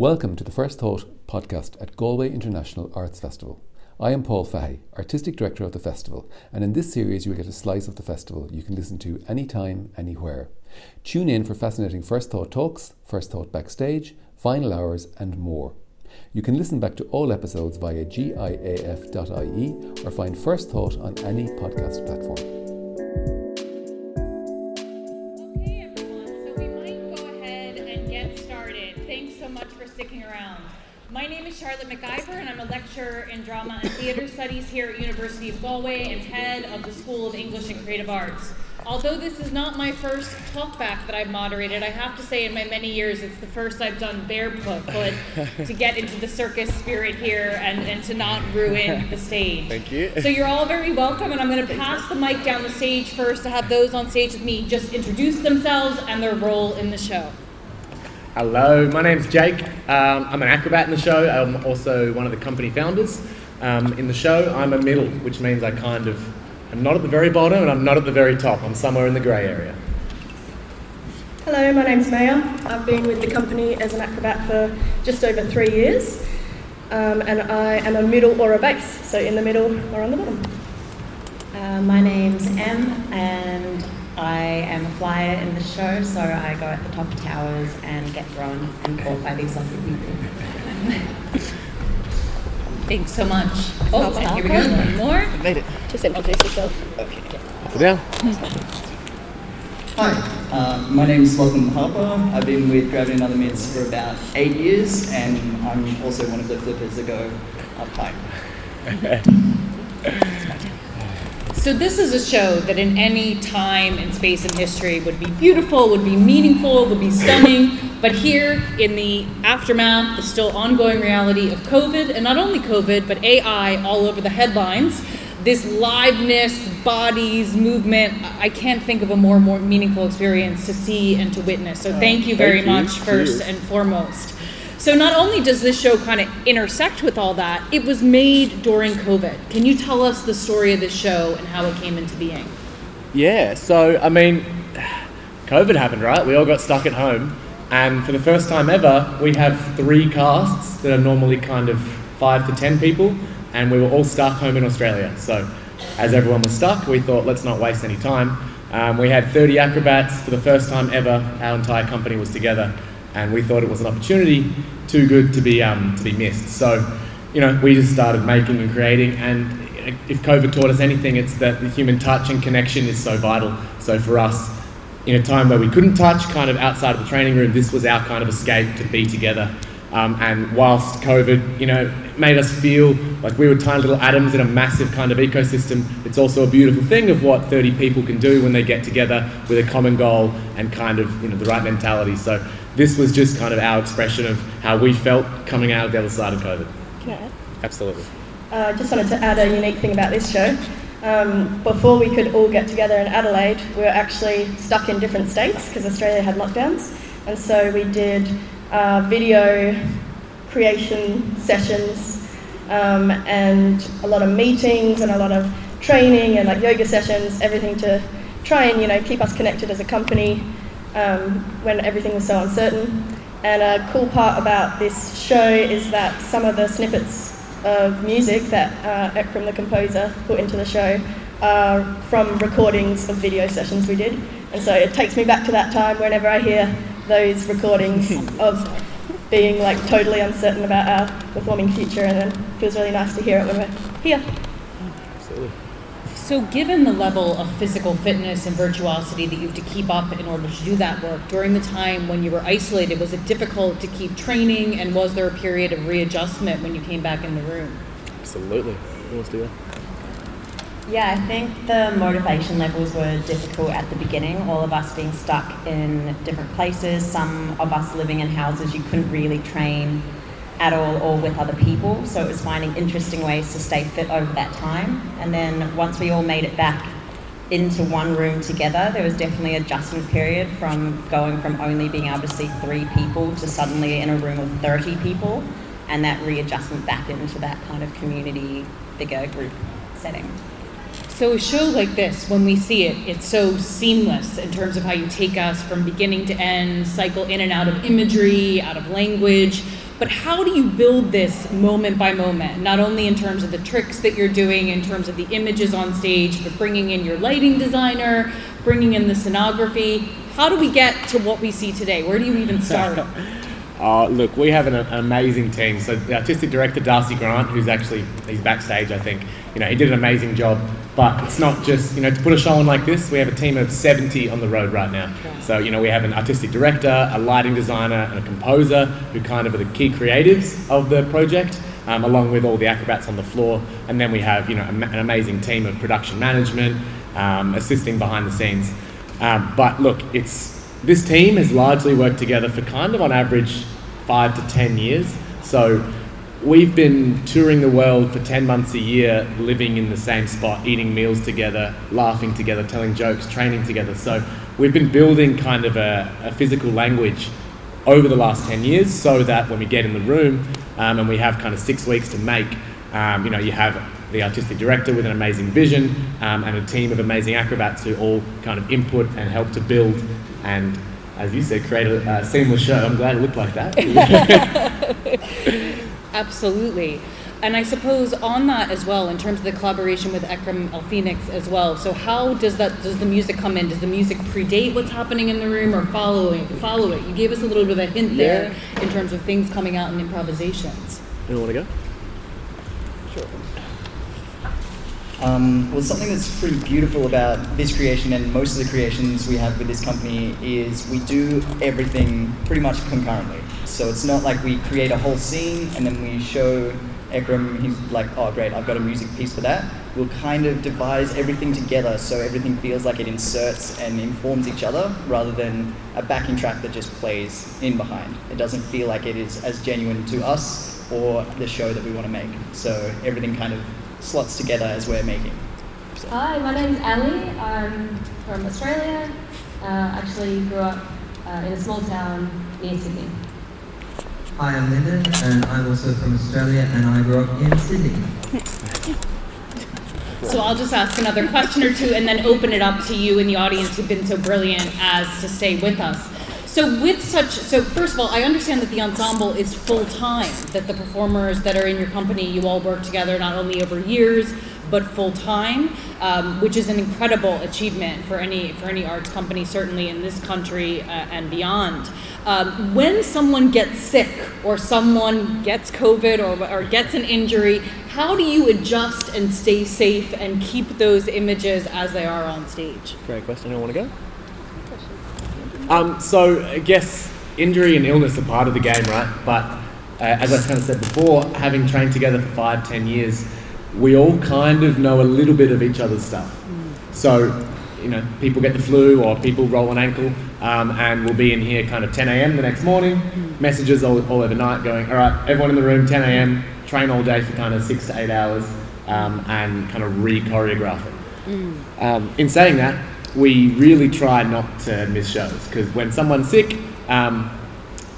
Welcome to the First Thought podcast at Galway International Arts Festival. I am Paul Fahey, Artistic Director of the festival, and in this series you will get a slice of the festival you can listen to anytime, anywhere. Tune in for fascinating First Thought talks, First Thought backstage, final hours, and more. You can listen back to all episodes via giaf.ie or find First Thought on any podcast platform. Charlotte McIvor, and I'm a lecturer in drama and theatre studies here at University of Galway and head of the School of English and Creative Arts. Although this is not my first talkback that I've moderated, I have to say in my many years it's the first I've done barefoot to get into the circus spirit here and, and to not ruin the stage. Thank you. So you're all very welcome, and I'm going to pass the mic down the stage first to have those on stage with me just introduce themselves and their role in the show. Hello, my name's Jake. Um, I'm an acrobat in the show. I'm also one of the company founders. Um, in the show, I'm a middle, which means I kind of I'm not at the very bottom and I'm not at the very top. I'm somewhere in the grey area. Hello, my name's Maya. I've been with the company as an acrobat for just over three years, um, and I am a middle or a base, so in the middle or on the bottom. Uh, my name's Em, and I am a flyer in the show, so I go at the top of towers and get thrown and caught by these lovely people. Thanks so much. Oh, and here we go. One more. Made it. Just introduce yourself. Up or down? Hi, uh, my name is Lachlan Harper. I've been with Gravity and Other Myths for about eight years, and I'm also one of the flippers that go up high. So this is a show that in any time and space in history would be beautiful, would be meaningful, would be stunning. But here in the aftermath, the still ongoing reality of COVID, and not only COVID, but AI all over the headlines, this liveness, bodies, movement, I can't think of a more more meaningful experience to see and to witness. So uh, thank you very thank you. much first Cheers. and foremost. So not only does this show kind of intersect with all that, it was made during COVID. Can you tell us the story of this show and how it came into being? Yeah, so I mean, COVID happened, right? We all got stuck at home, and for the first time ever, we have three casts that are normally kind of five to ten people, and we were all stuck home in Australia. So, as everyone was stuck, we thought let's not waste any time. Um, we had 30 acrobats for the first time ever. Our entire company was together, and we thought it was an opportunity too good to be um, to be missed. So, you know, we just started making and creating, and if COVID taught us anything, it's that the human touch and connection is so vital. So for us, in a time where we couldn't touch, kind of outside of the training room, this was our kind of escape to be together. Um, and whilst COVID, you know, made us feel like we were tiny little atoms in a massive kind of ecosystem, it's also a beautiful thing of what 30 people can do when they get together with a common goal and kind of, you know, the right mentality. So this was just kind of our expression of how we felt coming out of the other side of COVID. Can I add? Absolutely. Uh, just wanted to add a unique thing about this show. Um, before we could all get together in Adelaide, we were actually stuck in different states because Australia had lockdowns, and so we did uh, video creation sessions um, and a lot of meetings and a lot of training and like yoga sessions, everything to try and you know keep us connected as a company um, when everything was so uncertain. And a cool part about this show is that some of the snippets of music that uh, Ekrem, the composer, put into the show are from recordings of video sessions we did. And so it takes me back to that time whenever I hear those recordings of being like totally uncertain about our performing future, and then it feels really nice to hear it when we're here. Absolutely. So, given the level of physical fitness and virtuosity that you have to keep up in order to do that work during the time when you were isolated, was it difficult to keep training, and was there a period of readjustment when you came back in the room? Absolutely. Who wants to do? Yeah, I think the motivation levels were difficult at the beginning, all of us being stuck in different places, some of us living in houses you couldn't really train at all or with other people. So it was finding interesting ways to stay fit over that time. And then once we all made it back into one room together, there was definitely an adjustment period from going from only being able to see three people to suddenly in a room of 30 people and that readjustment back into that kind of community, bigger group setting. So, a show like this, when we see it, it's so seamless in terms of how you take us from beginning to end, cycle in and out of imagery, out of language. But how do you build this moment by moment? Not only in terms of the tricks that you're doing, in terms of the images on stage, but bringing in your lighting designer, bringing in the scenography. How do we get to what we see today? Where do you even start? Uh, look, we have an, an, amazing team. So the artistic director Darcy Grant, who's actually he's backstage, I think. You know, he did an amazing job. But it's not just you know to put a show on like this. We have a team of 70 on the road right now. So you know we have an artistic director, a lighting designer, and a composer who kind of are the key creatives of the project. Um, along with all the acrobats on the floor, and then we have you know an amazing team of production management um, assisting behind the scenes. Um, but look, it's this team has largely worked together for kind of on average five to ten years. So we've been touring the world for 10 months a year, living in the same spot, eating meals together, laughing together, telling jokes, training together. So we've been building kind of a, a physical language over the last 10 years so that when we get in the room um, and we have kind of six weeks to make, um, you know, you have the artistic director with an amazing vision um, and a team of amazing acrobats who all kind of input and help to build and as you said, create a, a seamless show. I'm glad it looked like that. Absolutely. And I suppose on that as well, in terms of the collaboration with Ekrem Eli Phoenix as well. So how does that does the music come in? Does the music predate what's happening in the room or follow it? Follow it. You gave us a little bit of a hint yeah. there in terms of things coming out in improvisations. You want to go? Um, well, something that's pretty beautiful about this creation and most of the creations we have with this company is we do everything pretty much concurrently. So it's not like we create a whole scene and then we show Ekrem, he's like, oh great, I've got a music piece for that. We'll kind of devise everything together so everything feels like it inserts and informs each other rather than a backing track that just plays in behind. It doesn't feel like it is as genuine to us or the show that we want to make. So everything kind of slots together as we're making. So. Hi, my name is Ali. I'm from Australia. Uh, actually grew up uh, in a small town near Sydney. Hi, I'm Lyndon, and I'm also from Australia, and I grew up in Sydney. So I'll just ask another question or two and then open it up to you in the audience who've been so brilliant as to stay with us. So with such, so first of all, I understand that the ensemble is full time. That the performers that are in your company, you all work together not only over years but full time, um, which is an incredible achievement for any for any arts company, certainly in this country uh, and beyond. Um, when someone gets sick or someone gets COVID or, or gets an injury, how do you adjust and stay safe and keep those images as they are on stage? Great question. I want to go. Um, so I guess injury and illness are part of the game, right? But uh, as I kind of said before, having trained together for five, ten years, we all kind of know a little bit of each other's stuff. Mm. So, you know, people get the flu or people roll an ankle, um, and we'll be in here kind of 10 a.m. the next morning, mm. messages all, all overnight going, all right, everyone in the room, 10 a.m., train all day for kind of six to eight hours, um, and kind of re choreograph it. Mm. Um, in saying that, we really try not to miss shows because when someone's sick, um,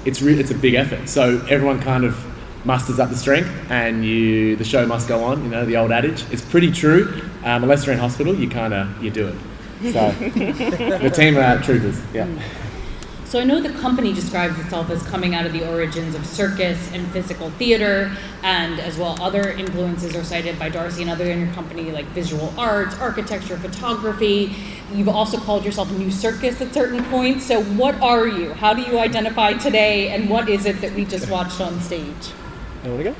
it's re- it's a big effort. So everyone kind of musters up the strength, and you the show must go on. You know the old adage. It's pretty true. Um, unless you're in hospital, you kind of you do it. So the team are troopers. Yeah. So I know the company describes itself as coming out of the origins of circus and physical theater, and as well other influences are cited by Darcy and other in your company like visual arts, architecture, photography. You've also called yourself New Circus at certain points. So what are you? How do you identify today, and what is it that we just watched on stage? You want to go?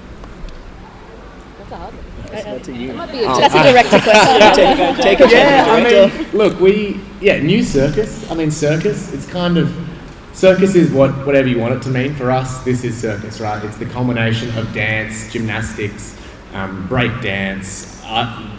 That's a hard That's, a you. That might be a, oh, that's a director question. yeah, take, take it. Yeah, I mean, look, we yeah, new circus. I mean, circus. It's kind of Circus is what whatever you want it to mean. For us, this is circus, right? It's the combination of dance, gymnastics, um, break dance, uh,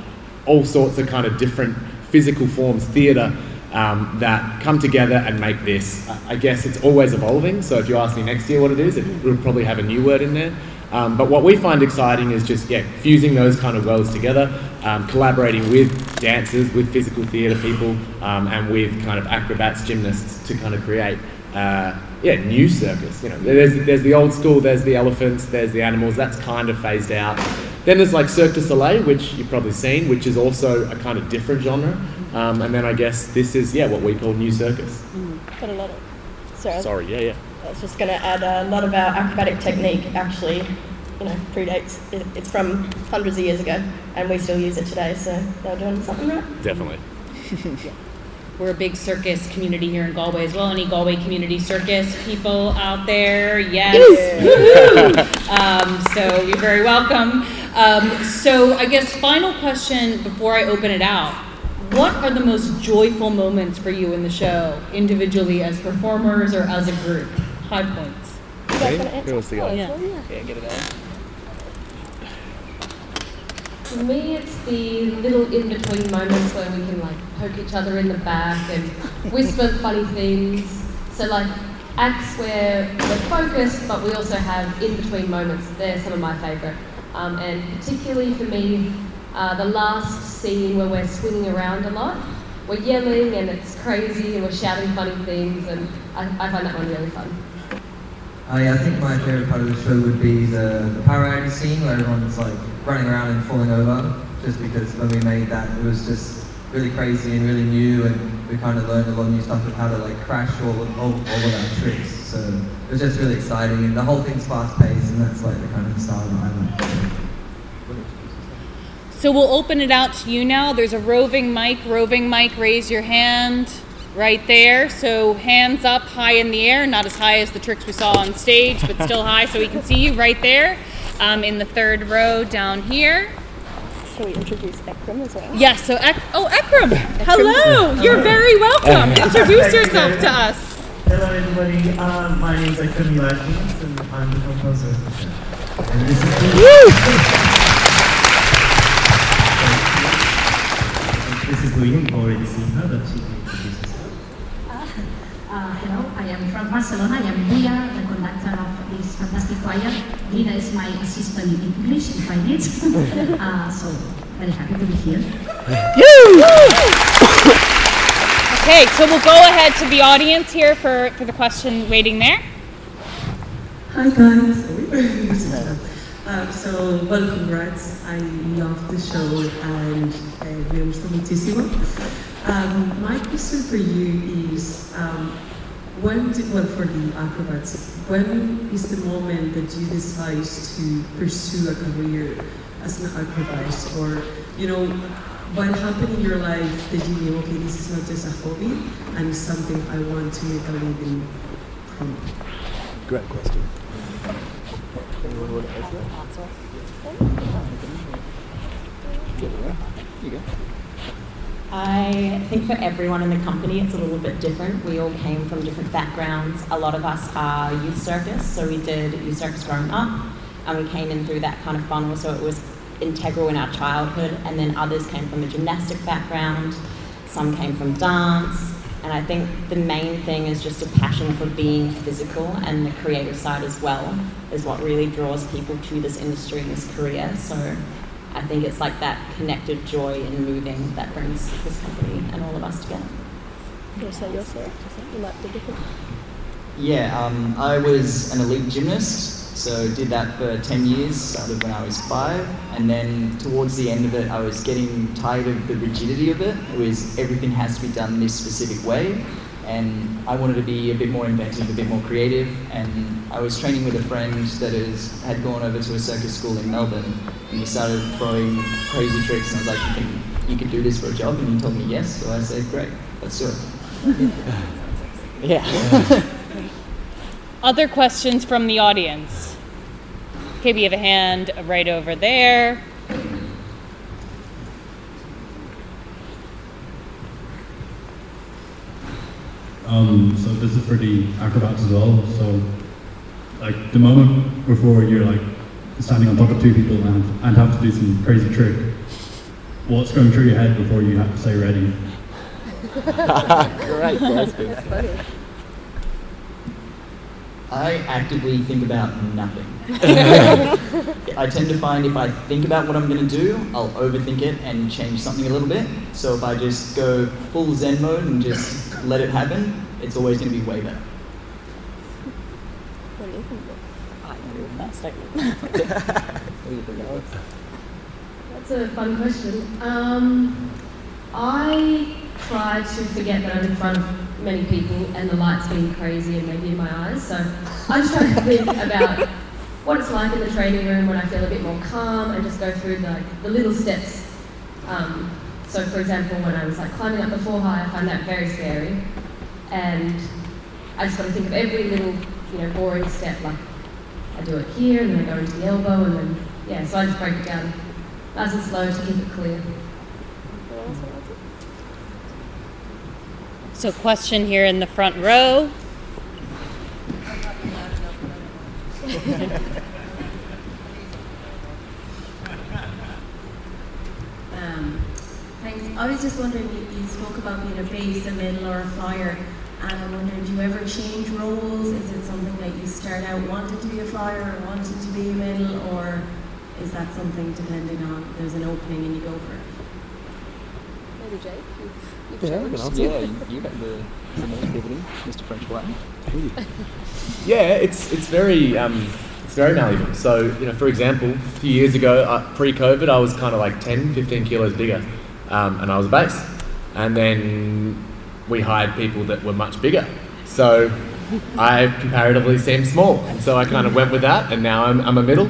all sorts of kind of different physical forms, theatre, um, that come together and make this. I guess it's always evolving. So if you ask me next year what it is, it will probably have a new word in there. Um, but what we find exciting is just yeah, fusing those kind of worlds together, um, collaborating with dancers, with physical theatre people, um, and with kind of acrobats, gymnasts to kind of create uh, yeah, new circus. You know, there's, there's the old school, there's the elephants, there's the animals. That's kind of phased out. Then there's like Cirque du Soleil, which you've probably seen, which is also a kind of different genre. Um, and then I guess this is yeah what we call new circus. Mm, got a lot of. Sorry. Sorry. Yeah, yeah. I was just going to add a lot of our acrobatic technique actually, you know, predates. It, it's from hundreds of years ago, and we still use it today. So they're doing something right. Definitely. We're a big circus community here in Galway as well. Any Galway community circus people out there? Yes. Um, so you're very welcome. Um, so I guess final question before I open it out. What are the most joyful moments for you in the show, individually as performers or as a group? High points. You guys want to answer? Who wants to go? Oh, Yeah. well, yeah. Yeah, get it out. For me, it's the little in between moments where we can like poke each other in the back and whisper funny things. So like acts where we're focused, but we also have in between moments. They're some of my favourite, um, and particularly for me, uh, the last scene where we're swinging around a lot. We're yelling and it's crazy and we're shouting funny things, and I, I find that one really fun. I, I think my favourite part of the show would be the, the power scene where everyone's like running around and falling over. Just because when we made that, it was just really crazy and really new, and we kind of learned a lot of new stuff of how to like crash all of, all, all of our tricks. So it was just really exciting, and the whole thing's fast paced, and that's like the kind of style that I like. So we'll open it out to you now. There's a roving mic. Roving mic, raise your hand right there. So hands up high in the air, not as high as the tricks we saw on stage, but still high so we can see you right there um, in the third row down here. Shall we introduce Ekrem as well? Yes, so Ek- oh, Ekrem, hello. You're very welcome. Introduce yourself to us. Hello everybody, um, my name is Akram Lakins and I'm the composer of the show. And this is This is William, already seen her, but she can introduce herself. Uh, hello, I am from Barcelona. I am Dia, the conductor of this fantastic choir. Lina is my assistant in English, if I need. uh, so, very happy to be here. Okay, so we'll go ahead to the audience here for, for the question waiting there. Hi guys. um, so welcome, Rats. I love the show and uh, me gusta muchísimo. Um, my question for you is, um, when did, well for the acrobats, when is the moment that you decide to pursue a career as an acrobat, or you know, what happened in your life that you knew, okay, this is not just a hobby and it's something I want to make a living from. Great question. I think for everyone in the company, it's a little bit different. We all came from different backgrounds. A lot of us are youth circus, so we did youth circus growing up, and we came in through that kind of funnel, so it was integral in our childhood. And then others came from a gymnastic background, some came from dance, and I think the main thing is just a passion for being physical and the creative side as well is what really draws people to this industry and this career. So I think it's like that connected joy in moving that brings this company and all of us together. You say yours, Sarah? You might be different. Yeah, um, I was an elite gymnast, so did that for 10 years, started when I was five, and then towards the end of it, I was getting tired of the rigidity of it. It was everything has to be done this specific way, and I wanted to be a bit more inventive, a bit more creative, and I was training with a friend that is, had gone over to a circus school in Melbourne, and he started throwing crazy tricks, and I was like, you can, you can do this for a job, and he told me yes, so I said, great, let's do it. Yeah. Other questions from the audience? Okay, we have a hand right over there. Um, so this is for the acrobats as well. So, like the moment before you're like standing on top of two people and, and have to do some crazy trick, what's going through your head before you have to say ready? Great question. That's funny. I actively think about nothing. I tend to find if I think about what I'm going to do, I'll overthink it and change something a little bit. So if I just go full Zen mode and just let it happen, it's always going to be way better. What do you think? I agree with that statement. That's a fun question. Um, I try to forget that I'm in front of many people and the lights being crazy and maybe in my eyes. So I'm just trying to think about what it's like in the training room when I feel a bit more calm and just go through the, like, the little steps. Um, so for example, when I was like climbing up the four high, I find that very scary. And I just got to think of every little, you know, boring step. Like I do it here, and then I go into the elbow, and then yeah. So I just break it down nice and slow to keep it clear. So, question here in the front row. Um, thanks. I was just wondering, you, you spoke about being a base, a middle, or a flyer, and I'm wondering, do you ever change roles? Is it something that you start out wanting to be a flyer or wanting to be a middle, or is that something depending on there's an opening and you go for it? Maybe Jake. You've, Yeah, you've good changed. Yeah, you, you got the, the main pivoting, Mr. French flag. Yeah, it's it's very um, it's very malleable. So you know, for example, a few years ago, uh, pre-COVID, I was kind of like 10, 15 kilos bigger, um, and I was a base. And then we hired people that were much bigger. So I comparatively seemed small, and so I kind of went with that, and now I'm, I'm a middle.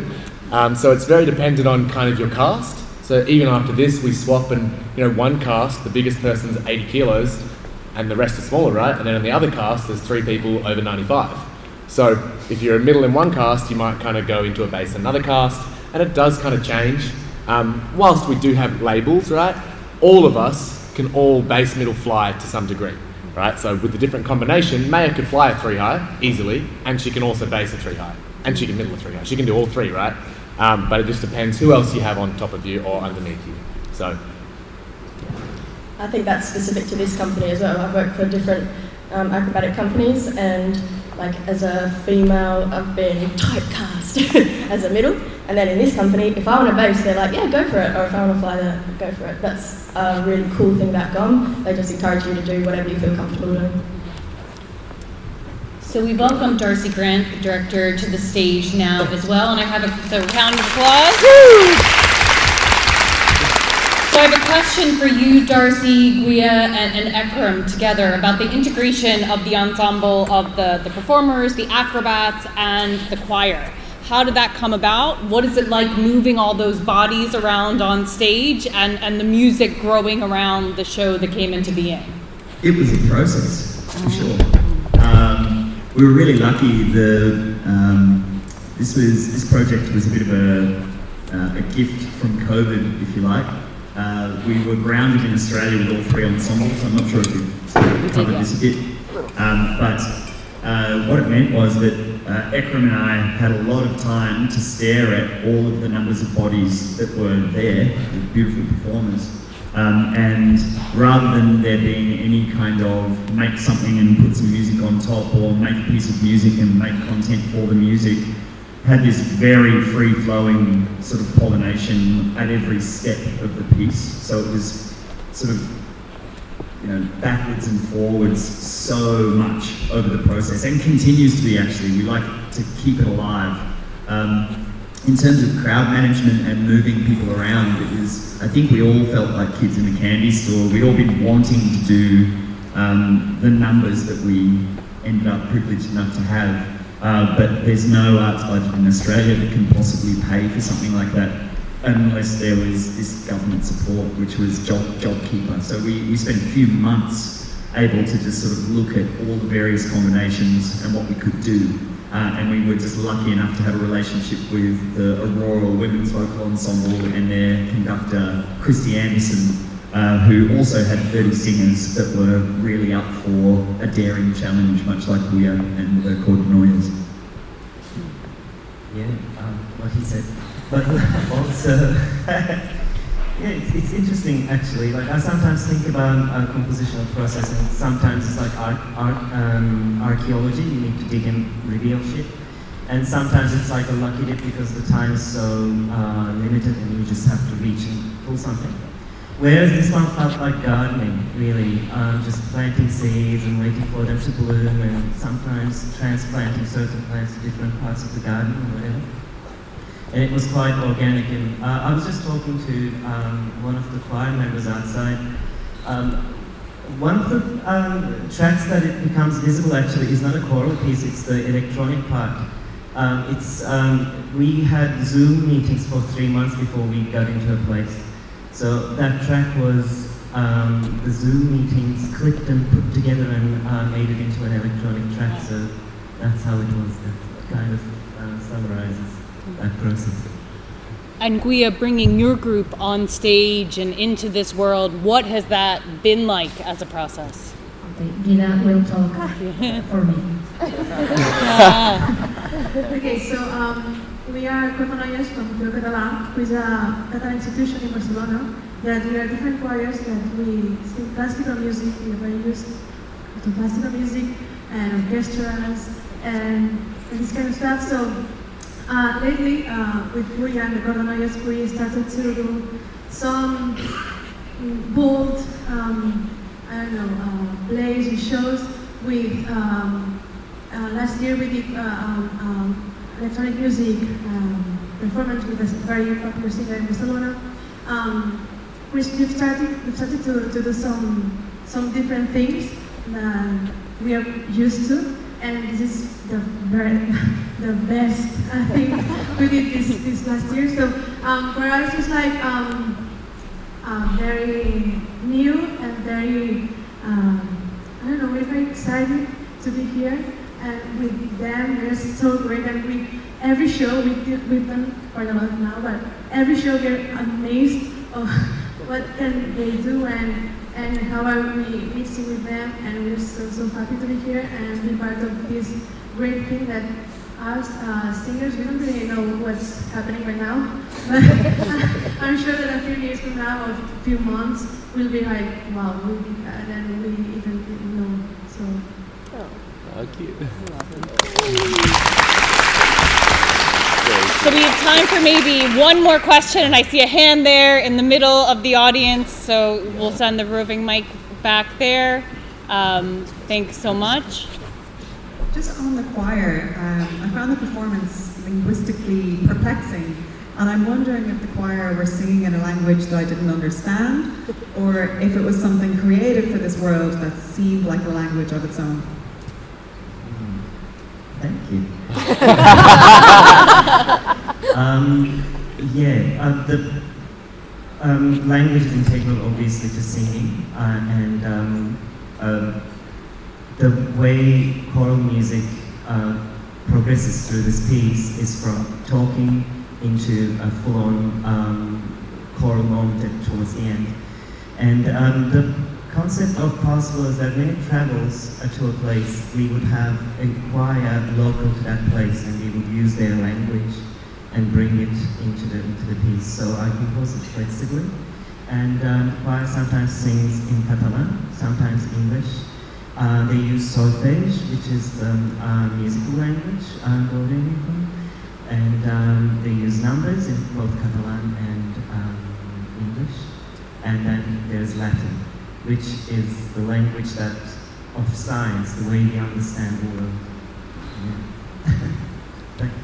Um, so it's very dependent on kind of your cast. So even after this, we swap, and you know, one cast, the biggest person's 80 kilos, and the rest are smaller, right? And then in the other cast, there's three people over 95. So if you're a middle in one cast, you might kind of go into a base in another cast, and it does kind of change. Um, whilst we do have labels, right? All of us can all base middle fly to some degree, right? So with the different combination, Maya could fly a three high easily, and she can also base a three high, and she can middle a three high. She can do all three, right? Um, but it just depends who else you have on top of you or underneath you. So I think that's specific to this company as well. I've worked for different um, acrobatic companies, and like as a female, I've been typecast as a middle. And then in this company, if I want a base, they're like, yeah, go for it. Or if I want to fly, then go for it. That's a really cool thing about GOM. They just encourage you to do whatever you feel comfortable doing. So we welcome Darcy Grant, the director, to the stage now as well, and I have a so round of applause. So I have a question for you, Darcy, Guia, and, and Ekrem together about the integration of the ensemble of the, the performers, the acrobats, and the choir. How did that come about? What is it like moving all those bodies around on stage and, and the music growing around the show that came into being? It was a process, for sure. Um, we were really lucky. The um, this was this project was a bit of a, uh, a gift from COVID, if you like. Uh, we were grounded in Australia with all three ensembles. I'm not sure if you've covered this a bit, um, but uh, what it meant was that uh, Ekrem and I had a lot of time to stare at all of the numbers of bodies that were there, the beautiful performers. Um, and rather than there being any kind of make something and put some music on top or make a piece of music and make content for the music, had this very free flowing sort of pollination at every step of the piece. So it was sort of you know, backwards and forwards so much over the process and continues to be actually. We like to keep it alive. Um, in terms of crowd management and moving people around, it was, I think we all felt like kids in a candy store. We'd all been wanting to do um, the numbers that we ended up privileged enough to have. Uh, but there's no arts budget in Australia that can possibly pay for something like that unless there was this government support, which was Job, JobKeeper. So we, we spent a few months able to just sort of look at all the various combinations and what we could do. Uh, and we were just lucky enough to have a relationship with the Aurora Women's Vocal Ensemble and their conductor, Christie Anderson, uh, who also had 30 singers that were really up for a daring challenge, much like we are and the Cor de Noies. Yeah, um, what he said. But also, yeah, it's, it's interesting actually. Like I sometimes think about uh, compositional process, and sometimes it's like art, art um, archaeology. You need to dig and reveal shit, and sometimes it's like a lucky dip because the time is so uh, limited, and you just have to reach and pull something. Whereas this one felt like gardening, really, um, just planting seeds and waiting for them to bloom, and sometimes transplanting certain plants to different parts of the garden or whatever. And it was quite organic. And uh, I was just talking to um, one of the choir members outside. Um, one of the um, tracks that it becomes visible actually is not a choral piece, it's the electronic part. Um, it's, um, we had Zoom meetings for three months before we got into a place. So that track was um, the Zoom meetings clipped and put together and uh, made it into an electronic track. So that's how it was. That kind of uh, summarizes that process. And Guia, bringing your group on stage and into this world, what has that been like as a process? Okay, Gina will talk for me. okay, so um, we are Cor de Noies from Orfeó Català, which is a Catalan institution in Barcelona. That we are different choirs that we sing classical music, we are very used to classical music and orchestras and, this kind of stuff. So uh, lately, uh, with Guia and the Cor de Noies, we started to do some bold, um, I don't know, uh, plays and shows with um, uh, last year we did uh, um, um, electronic music um, performance with a very popular singer in Barcelona. Um, we, we've started, we've started to, to do some, some different things that we are used to, and this is the very, the best uh, thing we did this, this last year. So um, for us, it's like uh, very new and very, um, I don't know, we're very excited to be here and with them. They're so great, and we every show we did with them quite a now, but every show we're amazed of what can they do and and how are we mixing with them, and we're so so happy to be here and be part of this great thing that us uh, singers we don't really know what's happening right now, but I'm sure that a few years from now or a few months we'll be like wow, we that and we even. Cute. So we have time for maybe one more question, and I see a hand there in the middle of the audience. So we'll send the roving mic back there. Um, thanks so much. Just on the choir, um, I found the performance linguistically perplexing, and I'm wondering if the choir were singing in a language that I didn't understand, or if it was something created for this world that seemed like a language of its own. Thank you. um, yeah, uh, the um, language is integral, obviously, to singing, uh, and um, uh, the way choral music uh, progresses through this piece is from talking into a full-on um, choral moment towards the end, and um, the concept of possible is that when it travels uh, to a place, we would have a choir local to that place and we would use their language and bring it into the, into the piece. So I compose it flexibly. And um, choir sometimes sings in Catalan, sometimes English. Uh, they use solfege, which is the um, musical language, uh, and um, they use numbers in both Catalan and um, English. And then there's Latin which is the language that of science, the way we understand the world. Yeah.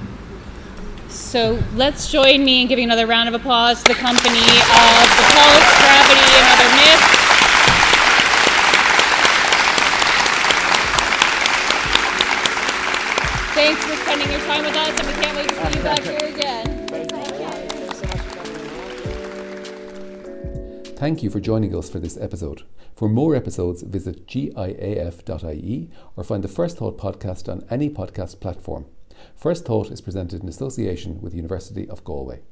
So let's join me in giving another round of applause to the company of The Pulse, Gravity, and Other Myths. Thank you for joining us for this episode. For more episodes, visit giaf.ie or find the First Thought podcast on any podcast platform. First Thought is presented in association with the University of Galway.